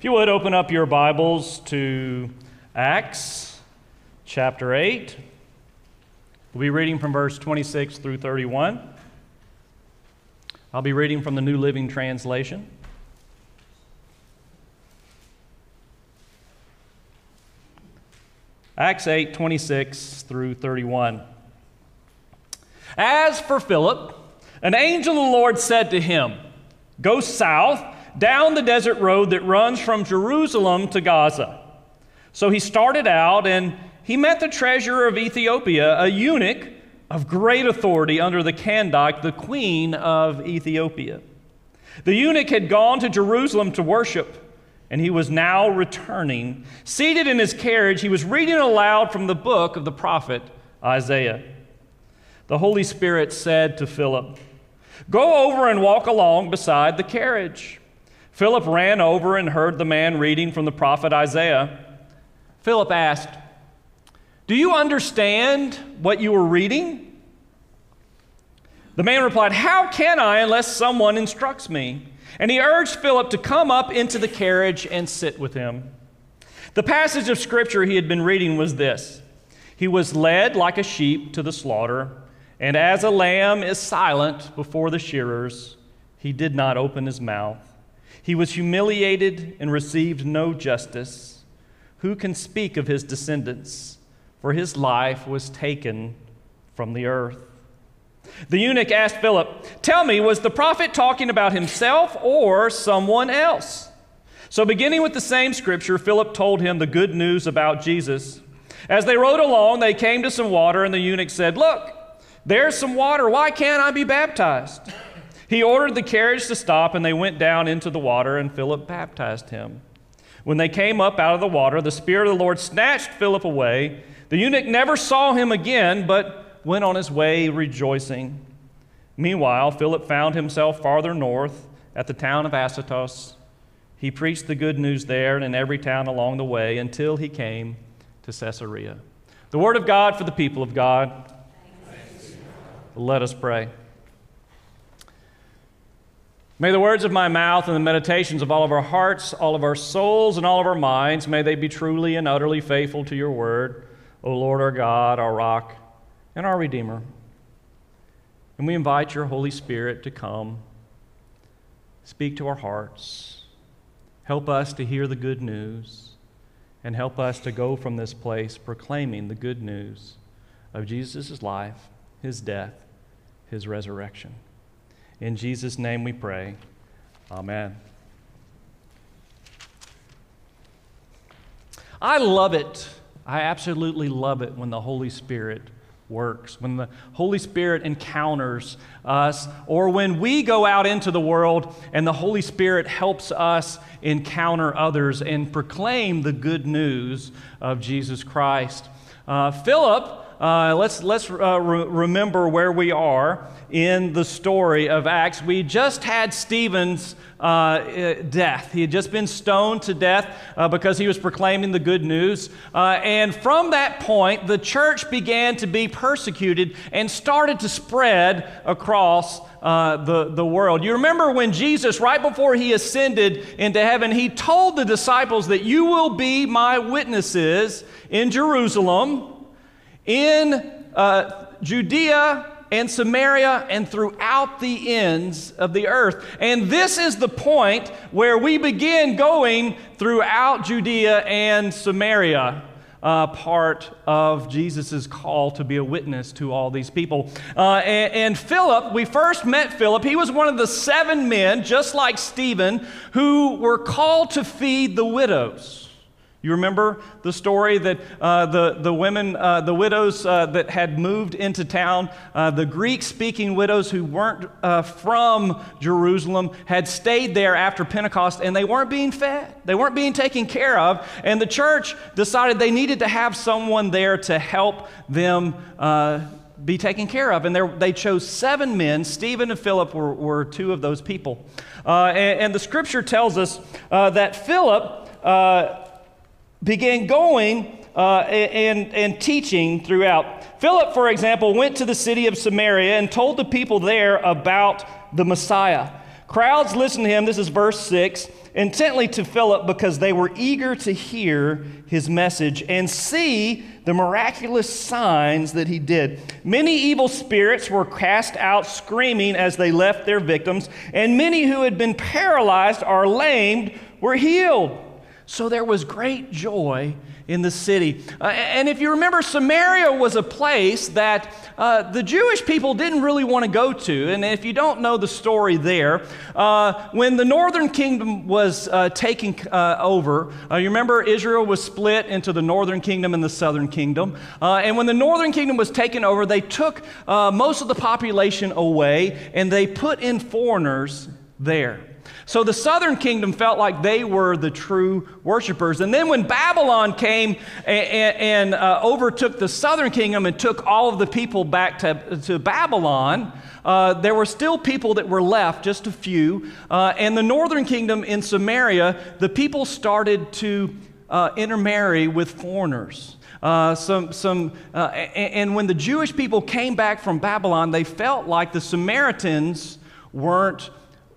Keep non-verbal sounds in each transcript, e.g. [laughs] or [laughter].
If you would open up your Bibles to Acts chapter 8. We'll be reading from verse 26 through 31. I'll be reading from the New Living Translation. Acts 8, 26 through 31. As for Philip, an angel of the Lord said to him, Go south down the desert road that runs from Jerusalem to Gaza. So he started out and he met the treasurer of Ethiopia, a eunuch of great authority under the Candace, the queen of Ethiopia. The eunuch had gone to Jerusalem to worship, and he was now returning. Seated in his carriage, he was reading aloud from the book of the prophet Isaiah. The Holy Spirit said to Philip, Go over and walk along beside the carriage. Philip ran over and heard the man reading from the prophet Isaiah. Philip asked, Do you understand what you were reading? The man replied, How can I unless someone instructs me? And he urged Philip to come up into the carriage and sit with him. The passage of scripture he had been reading was this He was led like a sheep to the slaughter and as a lamb is silent before the shearers, he did not open his mouth. He was humiliated and received no justice. Who can speak of his descendants? For his life was taken from the earth. The eunuch asked Philip, Tell me, was the prophet talking about himself or someone else? So, beginning with the same scripture, Philip told him the good news about Jesus. As they rode along, they came to some water, and the eunuch said, Look, there's some water. Why can't I be baptized? He ordered the carriage to stop, and they went down into the water, and Philip baptized him. When they came up out of the water, the Spirit of the Lord snatched Philip away. The eunuch never saw him again, but went on his way rejoicing. Meanwhile, Philip found himself farther north at the town of Azotus. He preached the good news there and in every town along the way until he came to Caesarea. The word of God for the people of God. Let us pray. May the words of my mouth and the meditations of all of our hearts, all of our souls, and all of our minds, may they be truly and utterly faithful to your word, O Lord our God, our rock, and our Redeemer. And we invite your Holy Spirit to come, speak to our hearts, help us to hear the good news, and help us to go from this place proclaiming the good news of Jesus' life his death, his resurrection. In Jesus' name we pray. Amen. I love it. I absolutely love it when the Holy Spirit works, when the Holy Spirit encounters us, or when we go out into the world and the Holy Spirit helps us encounter others and proclaim the good news of Jesus Christ. Uh, Philip uh, let's, let's uh, re- remember where we are in the story of Acts. We just had Stephen's uh, death. He had just been stoned to death uh, because he was proclaiming the good news. Uh, and from that point, the church began to be persecuted and started to spread across uh, the, the world. You remember when Jesus, right before he ascended into heaven, he told the disciples that you will be my witnesses in Jerusalem in uh, Judea and Samaria and throughout the ends of the earth. And this is the point where we begin going throughout Judea and Samaria. Uh, part of Jesus' call to be a witness to all these people. Uh, and, and Philip, we first met Philip. He was one of the seven men, just like Stephen, who were called to feed the widows. You remember the story that uh, the, the women, uh, the widows uh, that had moved into town, uh, the Greek speaking widows who weren't uh, from Jerusalem, had stayed there after Pentecost and they weren't being fed. They weren't being taken care of. And the church decided they needed to have someone there to help them uh, be taken care of. And they chose seven men. Stephen and Philip were, were two of those people. And, and, the scripture tells us that Philip began going uh, and, and teaching throughout. Philip, for example, went to the city of Samaria and told the people there about the Messiah. Crowds listened to him, this is verse 6, intently to Philip because they were eager to hear his message and see the miraculous signs that he did. Many evil spirits were cast out screaming as they left their victims, and many who had been paralyzed or lamed were healed. So there was great joy in the city. Uh, and if you remember, Samaria was a place that uh, the Jewish people didn't really want to go to. And if you don't know the story there, uh, when the northern kingdom was uh, taken uh, over, uh, you remember Israel was split into the northern kingdom and the southern kingdom. and when the northern kingdom was taken over, they took most of the population away and they put in foreigners there. So the southern kingdom felt like they were the true worshipers. And then when Babylon came and, and uh, overtook the southern kingdom and took all of the people back to, to Babylon, uh, there were still people that were left, just a few. Uh, and the northern kingdom in Samaria, the people started to uh, intermarry with foreigners. Uh, some, some, uh, and, and when the Jewish people came back from Babylon, they felt like the Samaritans weren't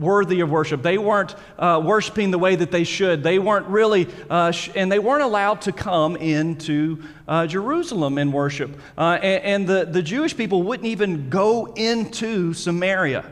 worthy of worship. They weren't uh, worshiping the way that they should. They weren't really, uh, sh- and they weren't allowed to come into uh, Jerusalem and worship. Uh, and, and the, the Jewish people wouldn't even go into Samaria.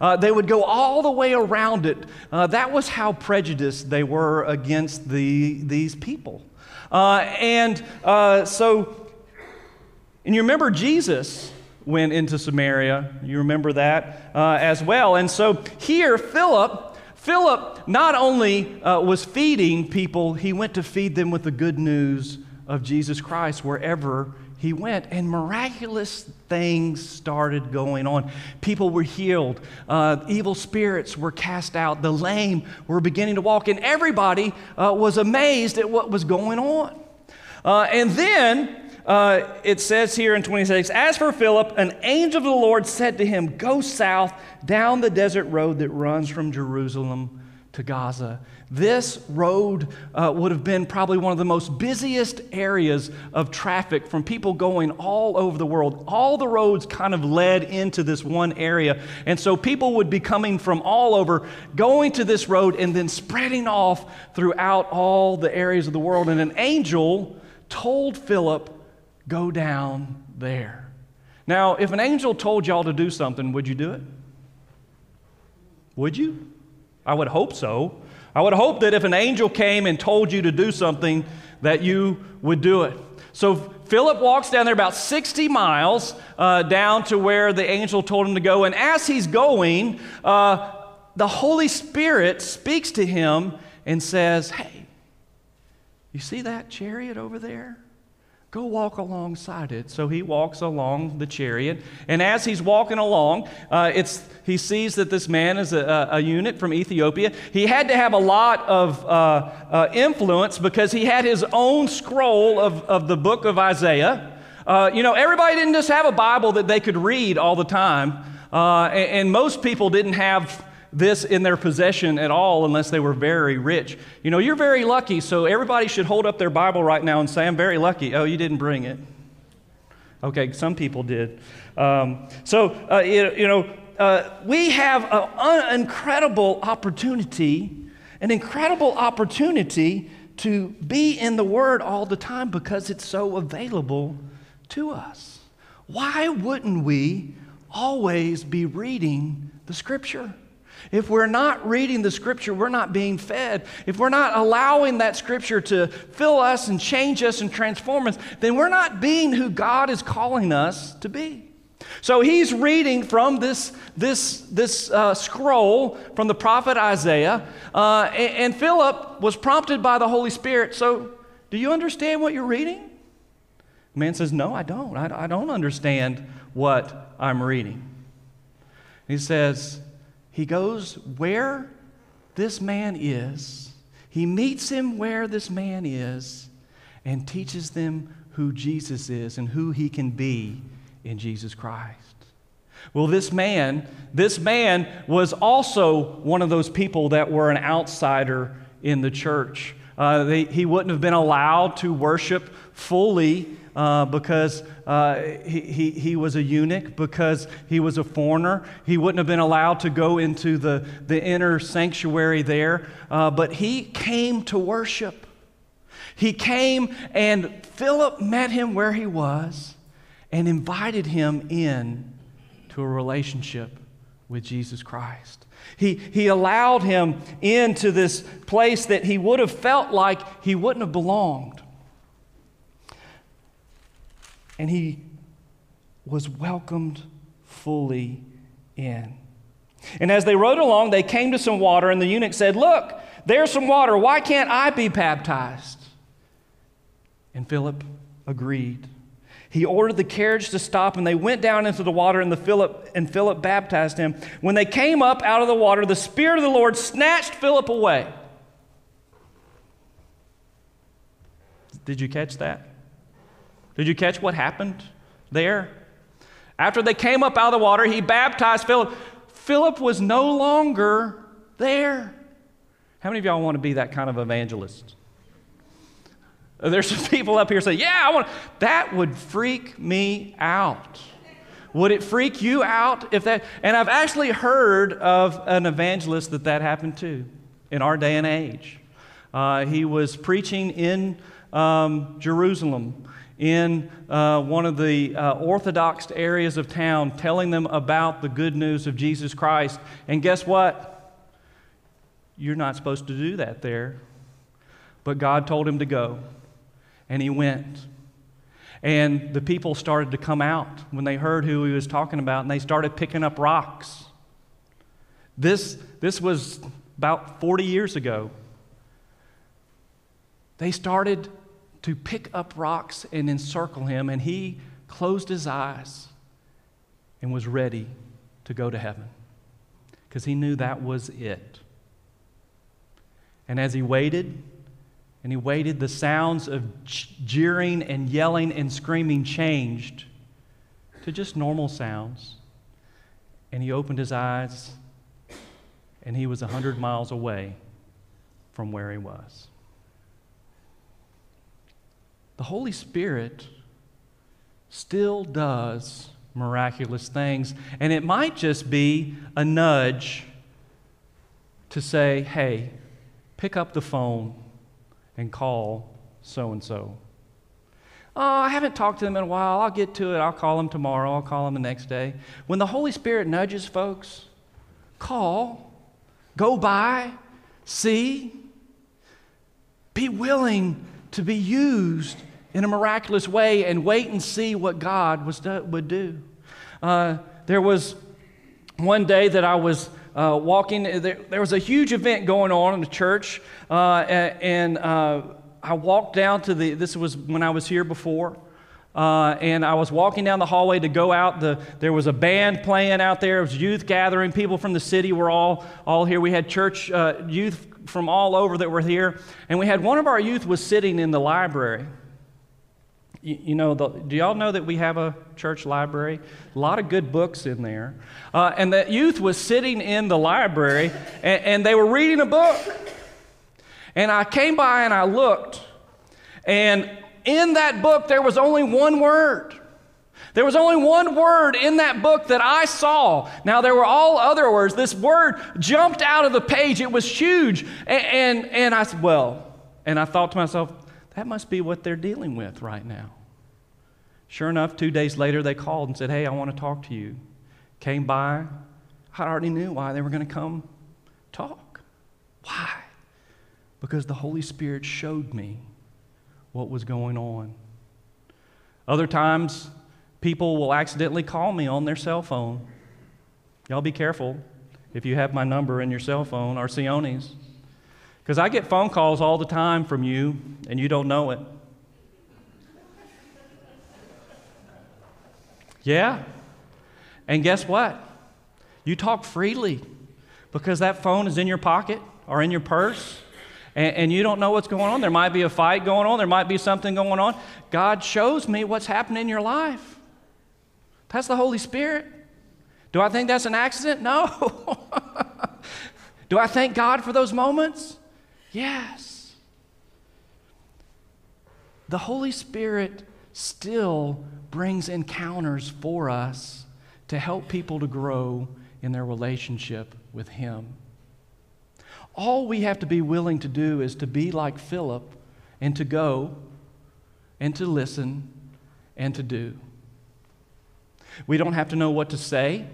Uh, they would go all the way around it. Uh, that was how prejudiced they were against the, these people. and so, and you remember Jesus went into Samaria. You remember that uh, as well. And so here, Philip, Philip not only uh, was feeding people, he went to feed them with the good news of Jesus Christ wherever he went, and miraculous things started going on. People were healed, uh, evil spirits were cast out, the lame were beginning to walk, and everybody uh, was amazed at what was going on. Uh, and then uh, it says here in 26 As for Philip, an angel of the Lord said to him, Go south down the desert road that runs from Jerusalem to Gaza. This road uh, would have been probably one of the most busiest areas of traffic from people going all over the world. All the roads kind of led into this one area. And so people would be coming from all over, going to this road, and then spreading off throughout all the areas of the world. And an angel told Philip, Go down there. Now, if an angel told y'all to do something, would you do it? Would you? I would hope so. I would hope that if an angel came and told you to do something, that you would do it. So Philip walks down there about 60 miles uh, down to where the angel told him to go. And as he's going, uh, the Holy Spirit speaks to him and says, Hey, you see that chariot over there? Go walk alongside it. So he walks along the chariot. And as he's walking along, uh, it's, he sees that this man is a, a, eunuch from Ethiopia. He had to have a lot of uh, uh, influence because he had his own scroll of, of the book of Isaiah. Uh, you know, everybody didn't just have a Bible that they could read all the time. Uh, and, and most people didn't have this in their possession at all unless they were very rich. You know, you're very lucky, so everybody should hold up their Bible right now and say, I'm very lucky. Oh, you didn't bring it. Okay, some people did. Um, so, uh, you, you, know, uh, we have an incredible opportunity, an incredible opportunity to be in the Word all the time because it's so available to us. Why wouldn't we always be reading the Scripture? If we're not reading the scripture, we're not being fed. If we're not allowing that scripture to fill us and change us and transform us, then we're not being who God is calling us to be. So he's reading from this, this, this uh, scroll from the prophet Isaiah, uh, and, and Philip was prompted by the Holy Spirit. So, do you understand what you're reading? The man says, No, I don't. I, I don't understand what I'm reading. He says, he goes where this man is, he meets him where this man is, and teaches them who Jesus is and who he can be in Jesus Christ. Well, this man, this man was also one of those people that were an outsider in the church. Uh, they, he wouldn't have been allowed to worship fully uh, because uh, he, he, he was a eunuch, because he was a foreigner. He wouldn't have been allowed to go into the, the inner sanctuary there, uh, but he came to worship. He came, and Philip met him where he was and invited him in to a relationship with Jesus Christ. He, he allowed him into this place that he would have felt like he wouldn't have belonged. And he was welcomed fully in. And as they rode along, they came to some water, and the eunuch said, Look, there's some water. Why can't I be baptized? And Philip agreed. He ordered the carriage to stop, and they went down into the water, and, the Philip, and Philip baptized him. When they came up out of the water, the Spirit of the Lord snatched Philip away. Did you catch that? Did you catch what happened there? After they came up out of the water, he baptized Philip. Philip was no longer there. How many of y'all want to be that kind of evangelist? There's some people up here saying, Yeah, I want that would freak me out. Would it freak you out if that? And I've actually heard of an evangelist that that happened to in our day and age. Uh, he was preaching in um, Jerusalem, in uh, one of the uh, Orthodox areas of town, telling them about the good news of Jesus Christ. And guess what? You're not supposed to do that there. But God told him to go. And he went. And the people started to come out when they heard who he was talking about, and they started picking up rocks. This, this was about 40 years ago. They started to pick up rocks and encircle him, and he closed his eyes and was ready to go to heaven because he knew that was it. And as he waited, and he waited. The sounds of jeering and yelling and screaming changed to just normal sounds. And he opened his eyes, and he was a 100 miles away from where he was. The Holy Spirit still does miraculous things, and it might just be a nudge to say, hey, pick up the phone and call so and so. Oh, I haven't talked to them in a while. I'll get to it. I'll call them tomorrow. I'll call them the next day. When the Holy Spirit nudges folks, call, go by, see, be willing to be used in a miraculous way and wait and see what God was do, would do. Uh, there was one day that I was uh, walking, there, there, was a huge event going on in the church, uh, and uh, I walked down to the, this was when I was here before. Uh, and I was walking down the hallway to go out. The, there was a band playing out there. It was youth gathering. People from the city were all, all here. We had church uh, youth from all over that were here. And we had one of our youth was sitting in the library. You, you know, the, do y'all know that we have a church library? A lot of good books in there. Uh, and that youth was sitting in the library and, and they were reading a book. And I came by and I looked, and in that book there was only one word. There was only one word in that book that I saw. Now, there were all other words. This word jumped out of the page. It was huge. And, and, and I said, Well, and I thought to myself, that must be what they're dealing with right now. Sure enough, two days later, they called and said, Hey, I want to talk to you. Came by. I already knew why they were going to come talk. Why? Because the Holy Spirit showed me what was going on. Other times, people will accidentally call me on their cell phone. Y'all be careful if you have my number in your cell phone, or Sione's. Because I get phone calls all the time from you, and you don't know it. Yeah. And guess what? You talk freely because that phone is in your pocket or in your purse. And, and, you don't know what's going on. There might be a fight going on. There might be something going on. God shows me what's happening in your life. That's the Holy Spirit. Do I think that's an accident? No. [laughs] Do I thank God for those moments? Yes. The Holy Spirit still brings encounters for us to help people to grow in their relationship with Him. All we have to be willing to do is to be like Philip and to go and to listen and to do. We don't have to know what to say.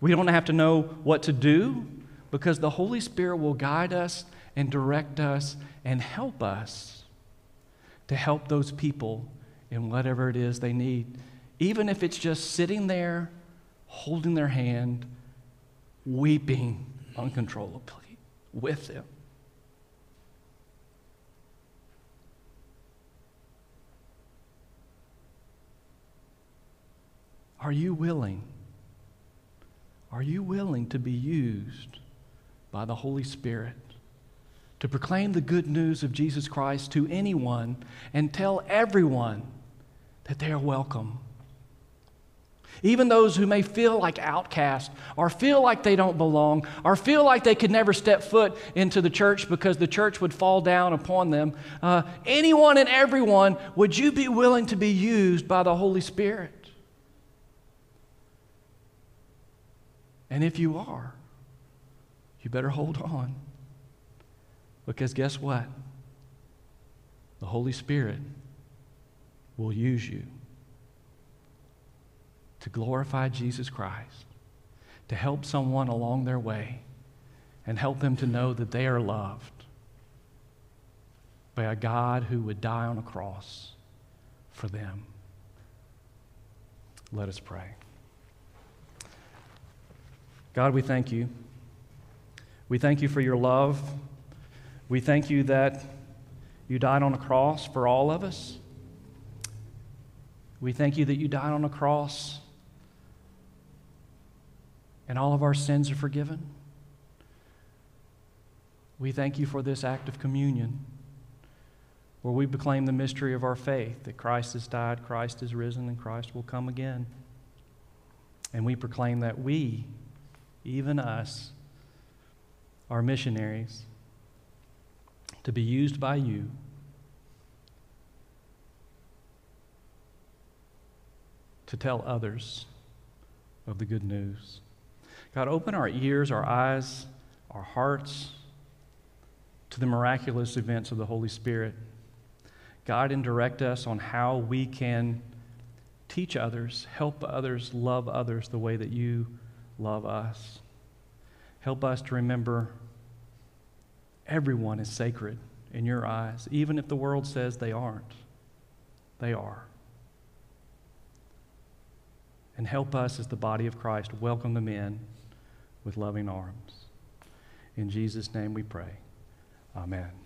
We don't have to know what to do because the Holy Spirit will guide us and direct us and help us to help those people in whatever it is they need. Even if it's just sitting there, holding their hand, weeping uncontrollably with them. Are you willing? Are you willing to be used by the Holy Spirit to proclaim the good news of Jesus Christ to anyone and tell everyone that they are welcome? Even those who may feel like outcasts, or feel like they don't belong, or feel like they could never step foot into the church because the church would fall down upon them. Uh, anyone and everyone, would you be willing to be used by the Holy Spirit? And if you are, you better hold on. Because guess what? The Holy Spirit will use you to glorify Jesus Christ, to help someone along their way, and help them to know that they are loved by a God who would die on a cross for them. Let us pray. God, we thank you. We thank you for your love. We thank you that you died on a cross for all of us. We thank you that you died on a cross and all of our sins are forgiven. We thank you for this act of communion where we proclaim the mystery of our faith that Christ has died, Christ is risen, and Christ will come again. And we proclaim that we even us, are missionaries to be used by you to tell others of the good news. God, open our ears, our eyes, our hearts to the miraculous events of the Holy Spirit. God, and direct us on how we can teach others, help others, love others the way that you love us. Help us to remember everyone is sacred in your eyes, even if the world says they aren't. They are. And help us as the body of Christ welcome them in with loving arms. In Jesus' name we pray. Amen.